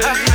Yeah.